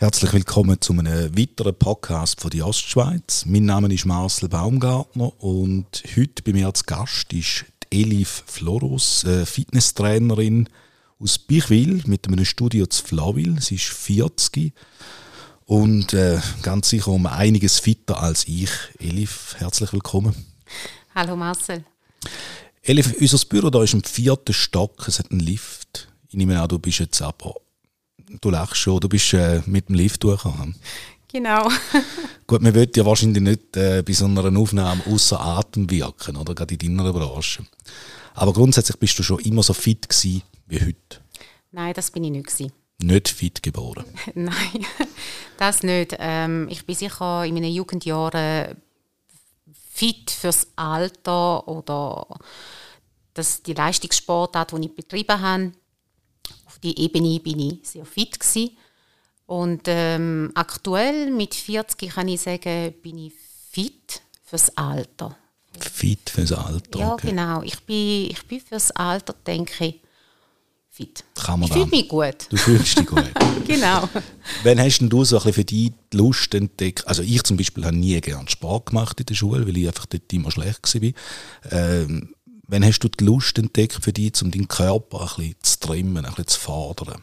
Herzlich willkommen zu einem weiteren Podcast von die Ostschweiz. Mein Name ist Marcel Baumgartner und heute bei mir als Gast ist Elif Florus, Fitnesstrainerin aus Bichwil mit einem Studio zu Flawil. Sie ist 40 und äh, ganz sicher um einiges fitter als ich. Elif, herzlich willkommen. Hallo Marcel. Elif, unser Büro da ist im vierten Stock, es hat einen Lift. Ich nehme an, du bist jetzt aber du lachst schon, du bist äh, mit dem Lift durchgekommen. Genau. Gut, man wird ja wahrscheinlich nicht äh, bei so einer Aufnahme außer Atem wirken, oder? Gerade in deiner Branche. Aber grundsätzlich bist du schon immer so fit gewesen wie heute. Nein, das bin ich nicht gewesen. Nicht fit geboren. Nein, das nicht. Ähm, ich bin sicher in meinen Jugendjahren fit fürs Alter oder das, die Leistungssportart, die ich betrieben habe auf die Ebene bin ich sehr fit gewesen. Und ähm, aktuell mit 40 kann ich sagen, bin ich fit fürs Alter. Fit fürs Alter. Ja, okay. genau. Ich bin, ich bin fürs Alter, denke ich, fit. Kann man ich fühle mich gut. Du fühlst dich gut. genau. Wann hast denn du so ein bisschen für dich die Lust entdeckt? Also ich zum Beispiel habe nie gerne Sport gemacht in der Schule, weil ich einfach dort immer schlecht war. Ähm, Wann hast du die Lust entdeckt für dich, um deinen Körper ein bisschen zu trimmen, ein bisschen zu fordern?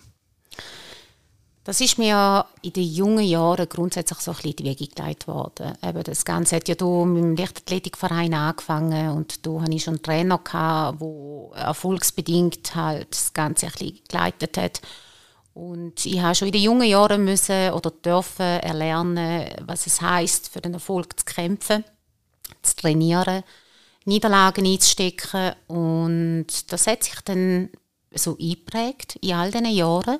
Das ist mir in den jungen Jahren grundsätzlich so ein bisschen in die Wege geleitet worden. Eben das Ganze hat ja mit dem Leichtathletikverein angefangen und da hatte ich schon einen Trainer, der erfolgsbedingt halt das Ganze ein bisschen geleitet hat. Und ich habe schon in den jungen Jahren müssen oder dürfen erlernen, was es heißt, für den Erfolg zu kämpfen, zu trainieren Niederlagen einzustecken. Und das hat sich dann so eingeprägt in all diesen Jahren.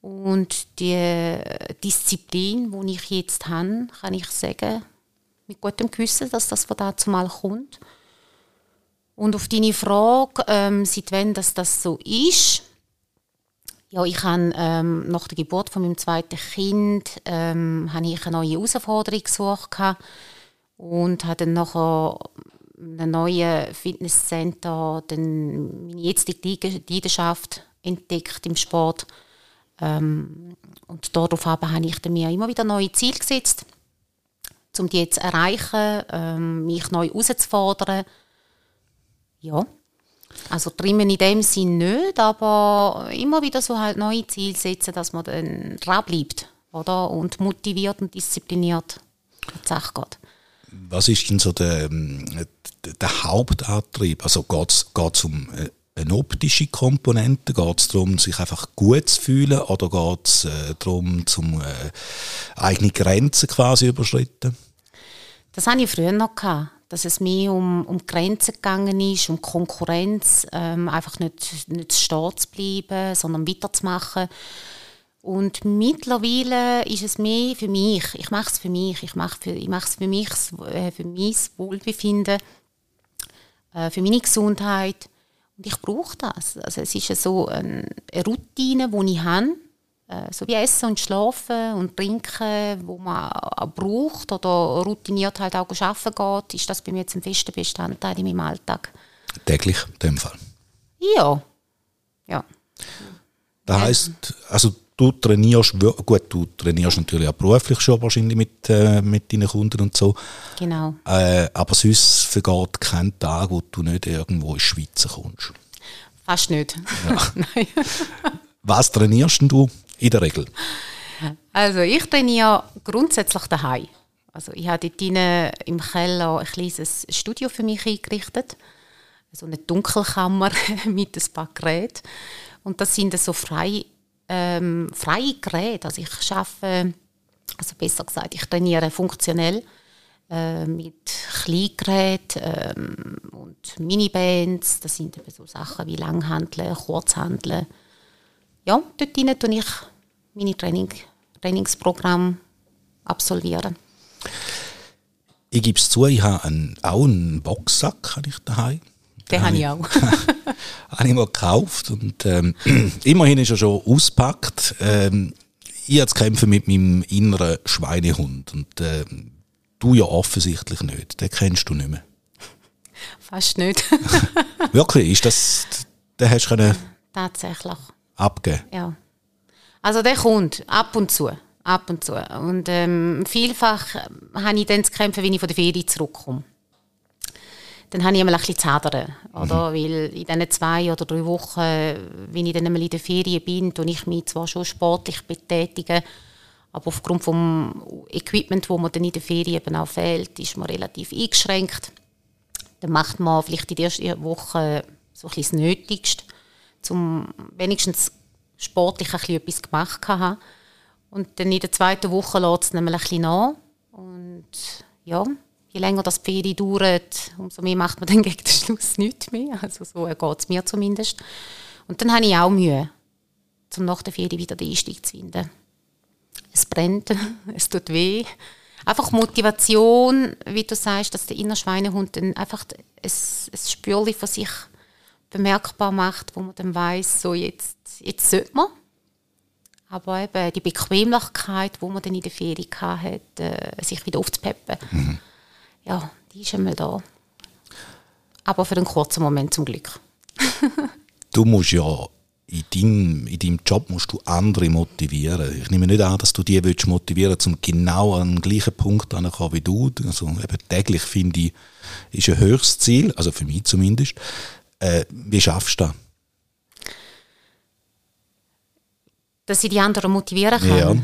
Und die Disziplin, die ich jetzt habe, kann ich sagen, mit gutem Gewissen, dass das von dazu mal kommt. Und auf deine Frage, ähm, seit wann das, das so ist, ja, ich habe ähm, nach der Geburt von meinem zweiten Kind ähm, habe ich eine neue Herausforderung gesucht und habe dann nachher einem neuen Fitnesscenter dann meine jetzige Leidenschaft entdeckt im Sport. Ähm, und darauf habe ich mir immer wieder neue Ziele gesetzt, um die zu erreichen, ähm, mich neu herauszufordern. Ja, also trimmen in dem Sinn nicht, aber immer wieder so halt neue Ziele setzen, dass man dann dranbleibt oder? und motiviert und diszipliniert die Sache geht. Was ist denn so der, ähm, der Hauptantrieb? Also geht es um äh, eine optische Komponente? Geht es darum, sich einfach gut zu fühlen? Oder geht es äh, darum, zum, äh, eigene Grenzen quasi überschritten? Das hatte ich früher noch. Gehabt, dass es mehr um, um Grenzen gegangen ist, um Konkurrenz, ähm, einfach nicht, nicht stehen zu bleiben, sondern weiterzumachen. Und mittlerweile ist es mehr für mich. Ich mache es für mich. Ich mache für, ich es für mich, äh, für mein Wohlbefinden, äh, für meine Gesundheit. Und ich brauche das. Also es ist so eine Routine, die ich habe, äh, so wie Essen und Schlafen und Trinken, wo man auch braucht oder routiniert halt auch arbeiten geht, ist das bei mir jetzt ein fester Bestandteil in meinem Alltag. Täglich, in dem Fall? Ja. Ja. Das heisst, also du trainierst, gut, du trainierst natürlich auch beruflich schon wahrscheinlich mit, äh, mit deinen Kunden und so. Genau. Äh, aber sonst vergeht kein Tag, wo du nicht irgendwo in die Schweiz kommst. Fast nicht. Ja. Was trainierst du in der Regel? Also ich trainiere grundsätzlich daheim. Also ich habe dort im Keller ein kleines Studio für mich eingerichtet. So eine Dunkelkammer mit ein paar Geräten. Und das sind so frei ähm, freie Geräte. Also ich arbeite, also besser gesagt, ich trainiere funktionell äh, mit Kleingeräten ähm, und Minibands. Das sind eben so Sachen wie Langhandeln, Kurzhandeln. Ja, dort tue ich meine Training, Trainingsprogramme absolvieren. Ich gebe es zu, ich habe einen, auch einen Boxsack habe ich daheim. Den habe ich auch. habe ich mal gekauft und ähm, immerhin ist er schon auspackt. Ähm, ich jetzt kämpfe mit meinem inneren Schweinehund und äh, du ja offensichtlich nicht. Den kennst du nicht mehr. Fast nicht. Wirklich? Ist das, den hast du können Tatsächlich. abgeben? Ja. Also der kommt ab und zu. ab und zu. Und ähm, vielfach habe ich dann zu kämpfen, wenn ich von der Ferie zurückkomme. Dann habe ich einmal ein bisschen zu hadern, oder? Mhm. Weil in diesen zwei oder drei Wochen, wenn ich dann einmal in der Ferien bin, und ich mich zwar schon sportlich betätige, aber aufgrund vom Equipment, wo man dann in der Ferien eben auch fehlt, ist man relativ eingeschränkt. Dann macht man vielleicht in der ersten Woche so ein bisschen das Nötigste, um wenigstens sportlich ein bisschen etwas gemacht zu haben. Und dann in der zweiten Woche lässt es dann ein bisschen nach. Und ja, je länger das die Ferien dauert, umso mehr macht man dann gegen den Schluss nichts mehr. Also so geht es mir zumindest. Und dann habe ich auch Mühe, um nach der Ferien wieder den Einstieg zu finden. Es brennt, es tut weh. Einfach Motivation, wie du sagst, dass der innere Schweinehund dann einfach ein, ein Spürchen von sich bemerkbar macht, wo man dann weiß, so jetzt, jetzt sollte man. Aber eben die Bequemlichkeit, wo man dann in der Ferien hatte, äh, sich wieder aufzupeppen, mhm. Ja, die ist einmal da. Aber für einen kurzen Moment zum Glück. du musst ja in deinem, in deinem Job musst du andere motivieren. Ich nehme nicht an, dass du die willst motivieren willst, um genau an den gleichen Punkt anzukommen wie du. Also eben täglich, finde ich, ist ein höchstes Ziel, also für mich zumindest. Äh, wie schaffst du das? Dass ich die anderen motivieren kann? Ja.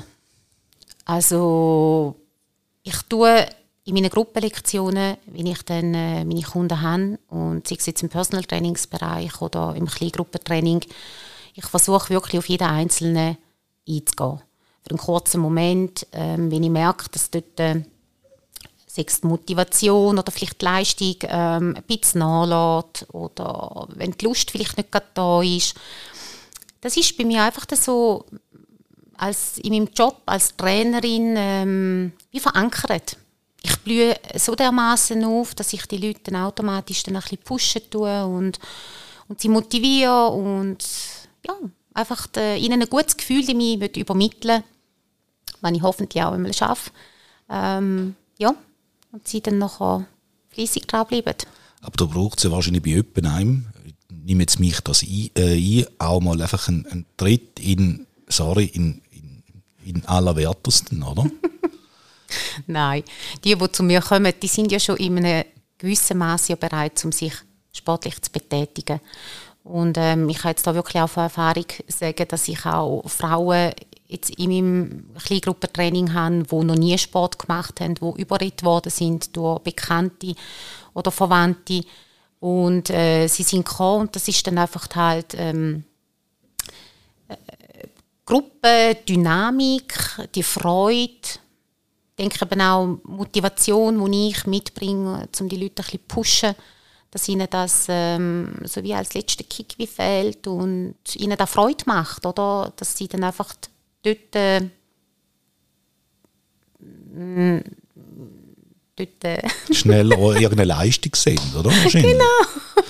Also, ich tue in meinen Gruppenlektionen, wenn ich dann äh, meine Kunden habe, und sei es jetzt im Personal Trainingsbereich oder im Kleingruppentraining, ich versuche wirklich auf jeden Einzelnen einzugehen. Für einen kurzen Moment, ähm, wenn ich merke, dass dort äh, sechs Motivation oder vielleicht die Leistung ähm, ein bisschen nachlässt oder wenn die Lust vielleicht nicht da ist. Das ist bei mir einfach so, als in meinem Job als Trainerin ähm, wie verankert. Ich blühe so dermaßen auf, dass ich die Leute dann automatisch dann ein bisschen pushen tue und, und sie motiviere und ja, einfach de, ihnen ein gutes Gefühl in mich übermitteln was ich hoffentlich auch einmal schaffe. Ähm, ja, und sie dann nachher fleissig dranbleiben. Aber da braucht es ja wahrscheinlich bei jemandem einem, nehme jetzt mich das ein, äh, auch mal einfach einen, einen Tritt in, sorry, in, in, in allerwertesten, oder? Nein, die, die zu mir kommen, die sind ja schon in einem gewissen Maße ja bereit, um sich sportlich zu betätigen. Und ähm, ich kann jetzt da wirklich auch von Erfahrung sagen, dass ich auch Frauen jetzt in meinem Kleingruppentraining habe, die noch nie Sport gemacht haben, die überredet worden sind durch Bekannte oder Verwandte. Und äh, sie sind gekommen und das ist dann einfach halt ähm, äh, Gruppe, Dynamik, die Freude, denke eben auch Motivation, die ich mitbringe, um die Leute ein bisschen pushen dass ihnen das ähm, so wie als letzter Kick wie fehlt und ihnen da Freude macht, oder? Dass sie dann einfach dort, äh, dort äh, schneller irgendeine Leistung sehen, oder? Genau.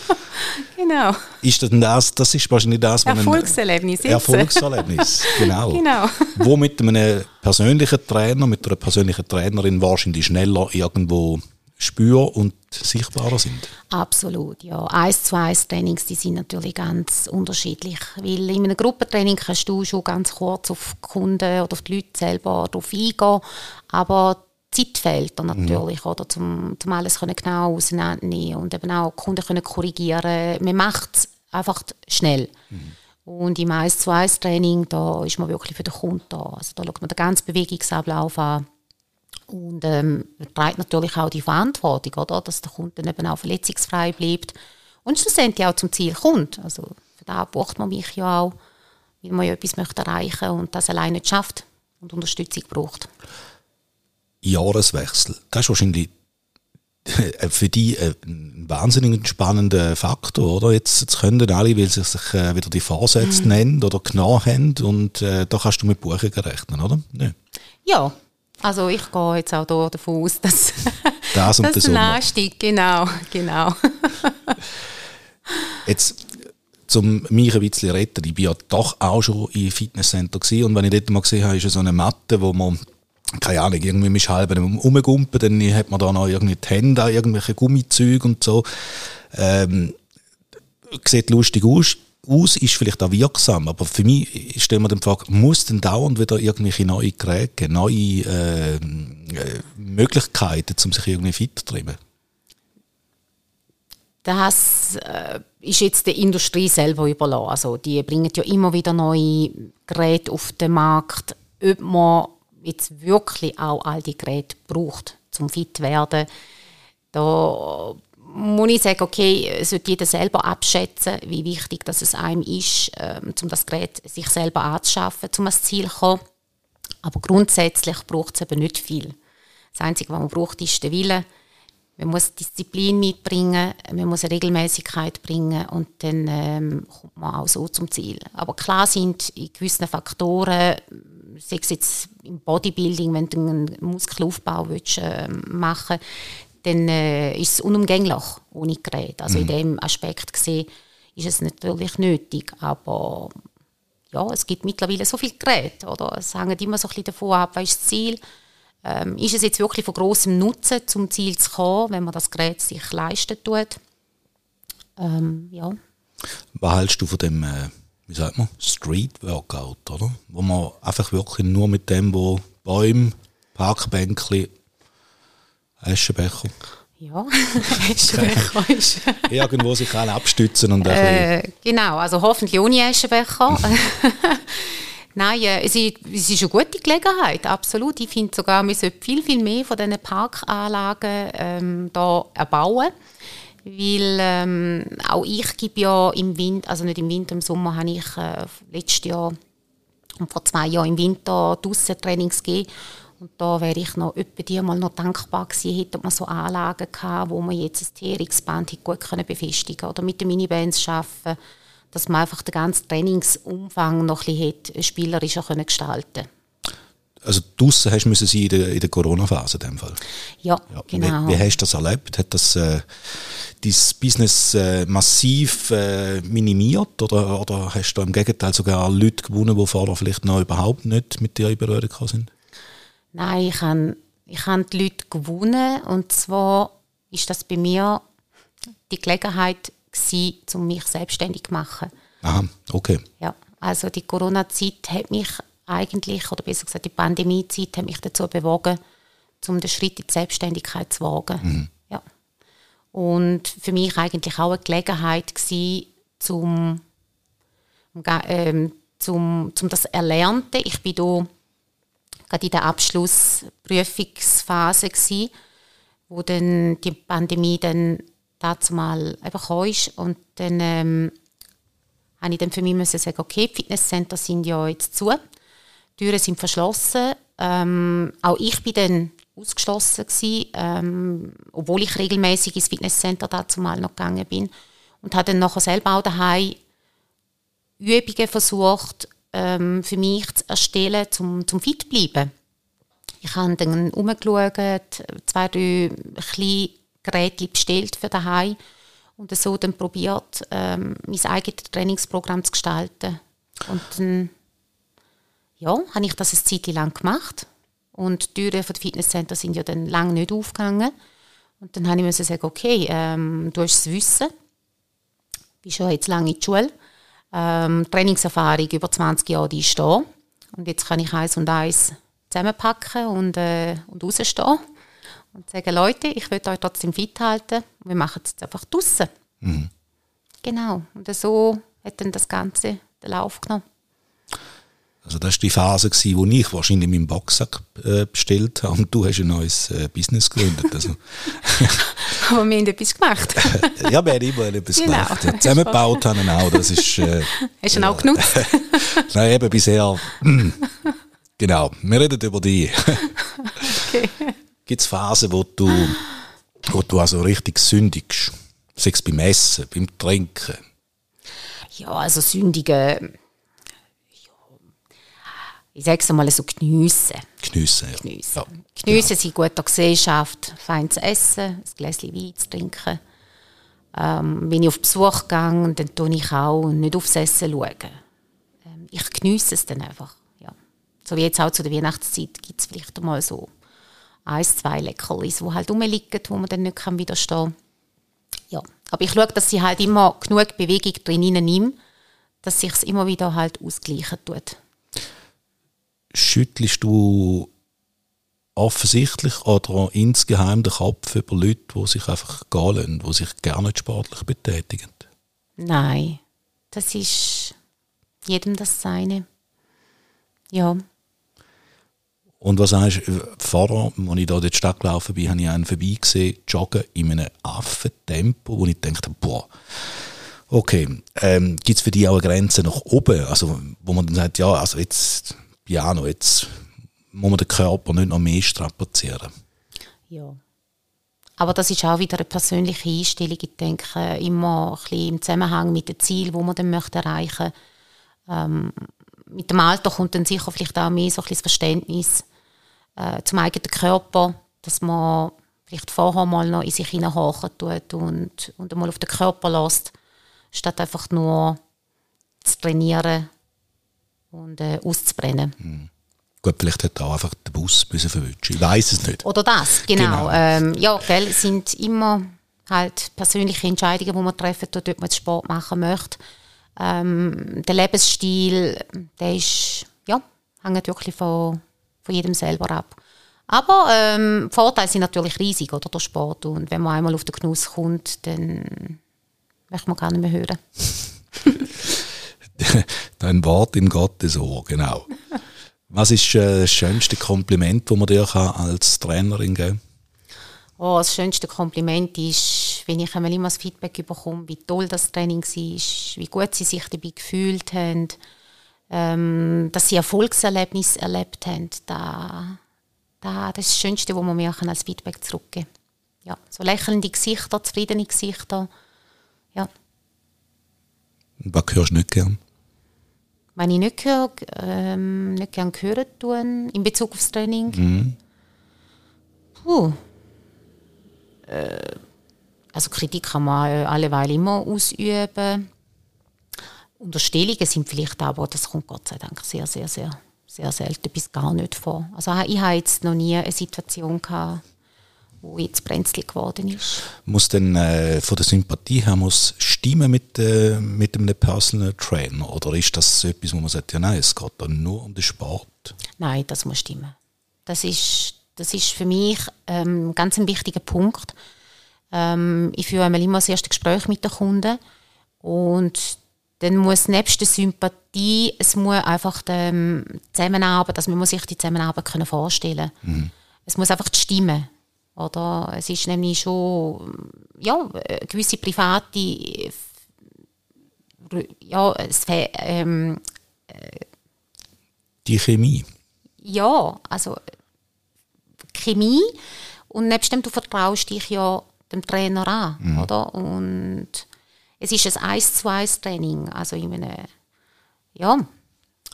genau. Ist das, das, das ist wahrscheinlich das, was Erfolgserlebnis. Ein Erfolgserlebnis, genau. genau. Wo mit einem persönlichen Trainer, mit einer persönlichen Trainerin wahrscheinlich schneller irgendwo spür- und sichtbarer sind? Absolut, ja. Eins zu eins Trainings, die sind natürlich ganz unterschiedlich. Weil in einem Gruppentraining kannst du schon ganz kurz auf die Kunden oder auf die Leute selber darauf eingehen, aber Zeit fehlt dann natürlich, mhm. oder, zum, zum alles können genau auseinandernehmen und eben auch Kunden können korrigieren. Man macht es einfach schnell. Mhm. Und im 1 zu 1 Training, da ist man wirklich für den Kunden da. Also da schaut man den ganzen Bewegungsablauf an und ähm, trägt natürlich auch die Verantwortung, oder? dass der Kunde dann eben auch verletzungsfrei bleibt und schlussendlich auch zum Ziel kommt. Also für da braucht man mich ja auch, weil man ja etwas möchte erreichen und das alleine nicht schafft und Unterstützung braucht. Jahreswechsel, das ist wahrscheinlich für die ein wahnsinnig spannender Faktor, oder? Jetzt, jetzt können alle, weil sie sich äh, wieder die Vorsätze mhm. nennen oder genau haben und äh, da kannst du mit Buchen rechnen, oder? Nee. Ja, also ich gehe jetzt auch hier davon aus, dass das und das Anstieg, genau, genau. jetzt zum mich ein bisschen retten, ich war ja doch auch schon im Fitnesscenter gewesen, und wenn ich dort mal gesehen habe, ist so eine Matte, wo man keine Ahnung, irgendwie mit halb rumgumpen, dann hat man da noch irgendwie die Hände irgendwelche Gummizüge und so. Ähm, sieht lustig aus, aus ist vielleicht auch wirksam, aber für mich stellen wir die Frage, muss denn dauernd wieder irgendwelche neue Geräte, neue äh, äh, Möglichkeiten, um sich irgendwie fit zu treiben? Das äh, ist jetzt der Industrie selber überlassen. Also die bringen ja immer wieder neue Geräte auf den Markt. Ob man jetzt wirklich auch all die Geräte braucht, um fit zu werden, da muss ich sagen, okay, sollte jeder selber abschätzen, wie wichtig dass es einem ist, ähm, um das Gerät sich selber anzuschaffen, um ans Ziel zu kommen. Aber grundsätzlich braucht es eben nicht viel. Das Einzige, was man braucht, ist der Wille. Man muss Disziplin mitbringen, man muss eine Regelmäßigkeit bringen und dann ähm, kommt man auch so zum Ziel. Aber klar sind in gewissen Faktoren, sei es jetzt im Bodybuilding, wenn du einen Muskelaufbau willst, äh, machen willst, dann äh, ist es unumgänglich ohne Gerät. Also mhm. in dem Aspekt gesehen ist es natürlich nötig, aber ja, es gibt mittlerweile so viele Geräte, oder? Es hängt immer so ein bisschen davon ab, was ist das Ziel. Ähm, ist es jetzt wirklich von großem Nutzen, zum Ziel zu kommen, wenn man das Gerät sich leisten tut? Ähm, ja. Was hältst du von dem, äh, wie sagt man, Street Workout, oder? Wo man einfach wirklich nur mit dem, wo Bäume, Parkbänkchen Eschenbecher. Ja, Eschenbecher ist. Irgendwo sich alle abstützen und äh, Genau, also hoffentlich ohne Eschenbecher. Nein, äh, es, ist, es ist eine gute Gelegenheit, absolut. Ich finde sogar, wir sollten viel, viel mehr von diesen Parkanlagen ähm, da erbauen. Weil ähm, auch ich gebe ja im Winter, also nicht im Winter, im Sommer habe ich äh, letztes Jahr und vor zwei Jahren im Winter draussen Trainings gegeben. Und da wäre ich noch etwa die mal noch dankbar gewesen, hätte man so Anlagen gehabt, wo man jetzt ein TRX-Band gut können befestigen oder mit den Minibands arbeiten, dass man einfach den ganzen Trainingsumfang noch ein bisschen spielerischer können gestalten also draussen hast du sein in der, in der Corona-Phase in dem Fall. Ja, ja. genau. Wie, wie, hast du das erlebt? Hat das äh, dein Business äh, massiv äh, minimiert oder, oder hast du im Gegenteil sogar Leute gewonnen, die vorher vielleicht noch überhaupt nicht mit dir in Berührung sind? Nein, ich habe, ich habe die Leute gewonnen und zwar ist das bei mir die Gelegenheit gewesen, um mich selbstständig zu machen. Aha, okay. Ja, also die Corona-Zeit hat mich eigentlich, oder besser gesagt die Pandemie-Zeit hat mich dazu bewogen, um den Schritt in die Selbstständigkeit zu wagen. Mhm. Ja. Und für mich eigentlich auch eine Gelegenheit gewesen, zum, ähm, zum, zum das Erlernte. Ich bin hier gerade in der Abschlussprüfungsphase gsi, wo dann die Pandemie dann dazu mal einfach ist und dann ähm, habe ich dann für mich müssen sagen, okay, Fitnesscenter sind ja jetzt zu, die Türen sind verschlossen, ähm, auch ich bin dann ausgeschlossen gewesen, ähm, obwohl ich regelmäßig ins Fitnesscenter dazu mal noch gegangen bin und habe dann nachher selber auch daheim Übungen versucht, ähm, für mich zu erstellen, zum, zum fit zu bleiben. Ich habe dann umgeschaut, zwei, drei kleine Geräte bestellt für daheim und so dann probiert, ähm, mein eigenes Trainingsprogramm zu gestalten. Und dann ja, habe ich das eine Zeit lang gemacht. Und die Türen des Fitnesscenter sind ja dann lange nicht aufgegangen. Und dann habe ich sagen, okay, ähm, du hast das Wissen, bist schon jetzt lange in der Schule, ähm, Trainingserfahrung über 20 Jahre, die ist da. Und jetzt kann ich eins und eins zusammenpacken und, äh, und rausstehen und sagen, Leute, ich will euch trotzdem fit halten. Wir machen es jetzt einfach draussen. Mhm. Genau. Und so hat dann das Ganze den Lauf genommen. Also das war die Phase, gewesen, wo ich wahrscheinlich meinen Boxsack äh, bestellt habe und du hast ein neues äh, Business gegründet. Also. Aber wir haben etwas gemacht. ja, wir haben immer etwas genau. gemacht. Ja, zusammengebaut haben wir auch. Das ist, äh, hast du ihn auch genutzt? Nein, eben bisher. genau, wir reden über die. okay. Gibt es Phasen, wo du, wo du also richtig sündigst? Sei es beim Essen, beim Trinken? Ja, also sündigen ich sage es mal so, geniessen. Geniessen, ja. Geniessen, ja, geniessen genau. in guter Gesellschaft, fein zu essen, ein Gläschen Wein zu trinken. Ähm, wenn ich auf Besuch gehe, dann schaue ich auch nicht aufs Essen. Schauen. Ähm, ich geniesse es dann einfach. Ja. So wie jetzt auch zu der Weihnachtszeit gibt es vielleicht mal so ein, zwei Leckerlis, die halt rumliegen, wo man dann nicht kann widerstehen kann. Ja. Aber ich schaue, dass ich halt immer genug Bewegung drin nehme, dass sich immer wieder halt ausgleichen tut. Schüttelst du offensichtlich oder insgeheim den Kopf über Leute, die sich einfach gehen lassen, die sich gerne sportlich betätigen? Nein, das ist jedem das Seine. Ja. Und was sagst du, vorher, als ich hier durch die Stadt gelaufen bin, habe ich einen vorbeigesehen, joggen in einem Affentempo, wo ich dachte, boah, okay, ähm, gibt es für dich auch eine Grenze nach oben? Also, wo man dann sagt, ja, also jetzt, Piano, jetzt muss man den Körper nicht noch mehr strapazieren. Ja. Aber das ist auch wieder eine persönliche Einstellung. Ich denke, immer ein bisschen im Zusammenhang mit dem Ziel, wo man dann möchte erreichen möchte. Ähm, mit dem Alter kommt dann sicher vielleicht auch mehr so ein das Verständnis, äh, zum eigenen Körper, dass man vielleicht vorher mal noch in sich hineinhorchen tut und, und einmal auf den Körper lässt, statt einfach nur zu trainieren und äh, auszubrennen. Mhm. Gut, vielleicht hat auch einfach der Bus müssen verwünschen. Ich weiß es nicht. Oder das, genau. genau. Ähm, ja, gell, sind immer halt persönliche Entscheidungen, die man treffen, ob man Sport machen möchte. Ähm, der Lebensstil, der ist, ja, hängt wirklich von von jedem selber ab. Aber ähm, die Vorteile sind natürlich riesig, oder, der Sport. Und wenn man einmal auf den Genuss kommt, dann möchte man gar nicht mehr hören. Dein Wort in Gottes Ohr, genau. Was ist äh, das schönste Kompliment, das man dir als Trainerin geben kann? Oh, das schönste Kompliment ist, wenn ich einmal immer das Feedback bekomme, wie toll das Training war, wie gut sie sich dabei gefühlt haben ähm, dass sie Erfolgserlebnisse erlebt haben, da, da, das ist das Schönste, was wir mir als Feedback zurückgeben ja, So lächelnde Gesichter, zufriedene Gesichter. Ja. Was hörst du nicht gern? Wenn ich nicht, ähm, nicht gern hören tun, in Bezug aufs Training? Mhm. Puh. Äh, also Kritik kann man alleweil immer ausüben. Unterstellungen sind vielleicht auch, aber das kommt Gott sei Dank sehr, sehr, sehr, sehr selten bis gar nicht vor. Also ich habe jetzt noch nie eine Situation gehabt, wo jetzt brenzlig geworden ist. Muss denn äh, von der Sympathie her muss stimmen mit, äh, mit einem Personal Trainer oder ist das etwas, wo man sagt, ja nein, es geht dann nur um den Sport? Nein, das muss stimmen. Das ist, das ist für mich ähm, ganz ein wichtiger Punkt. Ähm, ich führe einmal immer das erste Gespräch mit den Kunden und dann muss nebst der Sympathie, es muss einfach die Zusammenarbeit, also man muss sich die Zusammenarbeit können vorstellen mhm. Es muss einfach stimmen. Oder es ist nämlich schon ja, eine gewisse private ja, es, ähm, die Chemie. Ja, also Chemie und nebst dem du vertraust dich ja dem Trainer an, mhm. oder? Und es ist ein 1 zu 1 Training, also in einem, ja.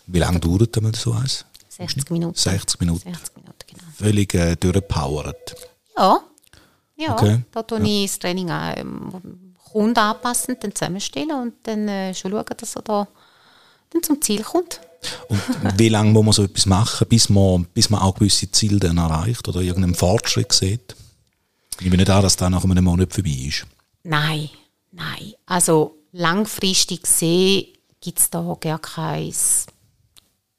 Wie lange dauert denn so eins? 60 Minuten. 60 Minuten. 60 Minuten genau. Völlig äh, durchgepowert. Ja. Ja, okay. da tue ja. ich das Training auch ähm, Kunden anpassend dann zusammenstellen und dann äh, schon schauen, dass er da dann zum Ziel kommt. Und wie lange muss man so etwas machen, bis man, bis man auch gewisse Ziele dann erreicht oder irgendeinen Fortschritt sieht? Ich bin nicht an, dass das nach einem Monat vorbei ist. Nein, Nein, also langfristig gesehen gibt es da gar kein,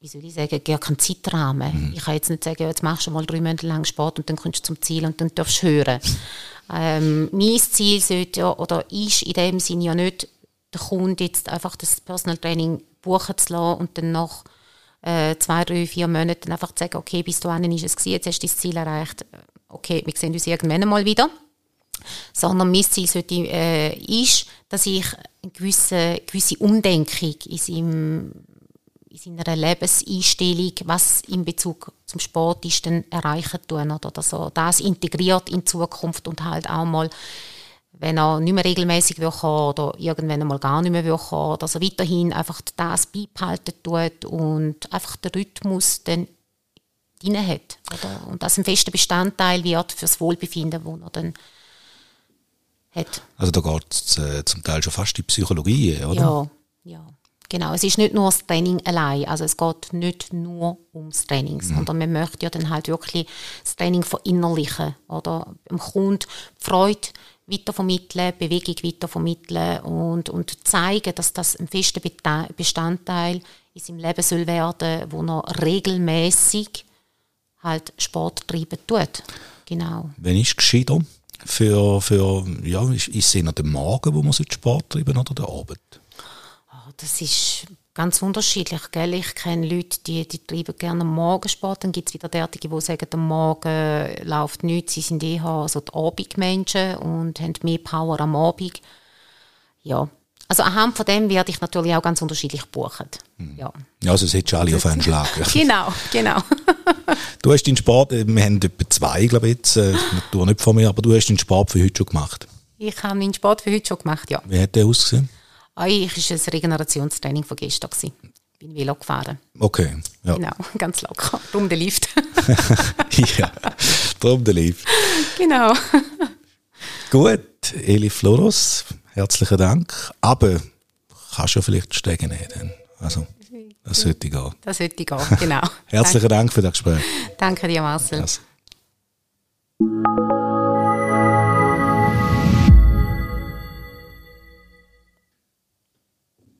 wie soll ich sagen, gar keinen Zeitrahmen. Mhm. Ich kann jetzt nicht sagen, jetzt machst du mal drei Monate lang Sport und dann kommst du zum Ziel und dann darfst du hören. ähm, mein Ziel sollte ja, oder ist in dem Sinne ja nicht, der Kunde jetzt einfach das Personal Training buchen zu lassen und dann nach äh, zwei, drei, vier Monaten einfach zu sagen, okay, bis dahin ist es gewesen, jetzt hast du das Ziel erreicht, okay, wir sehen uns irgendwann mal wieder sondern mein Ziel sollte, äh, ist, dass ich eine gewisse, gewisse Umdenkung in, seinem, in seiner Lebenseinstellung, was in Bezug zum Sport ist, dann erreichen tun oder er das integriert in Zukunft und halt auch mal wenn er nicht mehr regelmäßig will oder irgendwann einmal gar nicht mehr will dass er weiterhin einfach das beibehalten tut und einfach den Rhythmus dann drin hat. Oder? Und das ein fester Bestandteil wird fürs Wohlbefinden, wo er dann hat. Also da geht es äh, zum Teil schon fast in die Psychologie, oder? Ja, ja. Genau, es ist nicht nur das Training allein, also es geht nicht nur ums Training, mhm. sondern man möchte ja dann halt wirklich das Training verinnerlichen oder dem Kunden die Freude weitervermitteln, Bewegung weitervermitteln und, und zeigen, dass das ein fester Bestandteil in seinem Leben soll werden, wo er regelmäßig halt Sport treiben tut. Genau. Wenn ist gescheiter für, für ja, ist, ist es eher der Morgen, wo man Sport treiben oder der Abend? Oh, das ist ganz unterschiedlich. Gell? Ich kenne Leute, die, die treiben gerne am Morgen Sport. Dann gibt es wieder derartige, die sagen, am Morgen läuft nichts. Sie sind eher so die Abendmenschen und haben mehr Power am Abend. Ja, also anhand von dem werde ich natürlich auch ganz unterschiedlich buchen. Hm. Ja. also es hättest du alle auf einen Schlag. genau, genau. du hast den Sport, äh, wir haben etwa zwei, glaube ich jetzt, äh, du nicht von mir, aber du hast den Sport für heute schon gemacht. Ich habe den Sport für heute schon gemacht, ja. Wie hat der ausgesehen? Eigentlich war es ein Regenerationstraining von gestern. Ich bin Velo gefahren. Okay. Ja. Genau, ganz locker. Drum der Lift. ja, drum der Lift. Genau. Gut, Eli Floros, herzlichen Dank. Aber kannst du vielleicht Stege nehmen. Also, das sollte gehen. Das sollte gehen, genau. herzlichen Dank für das Gespräch. Danke dir, Marcel. Das.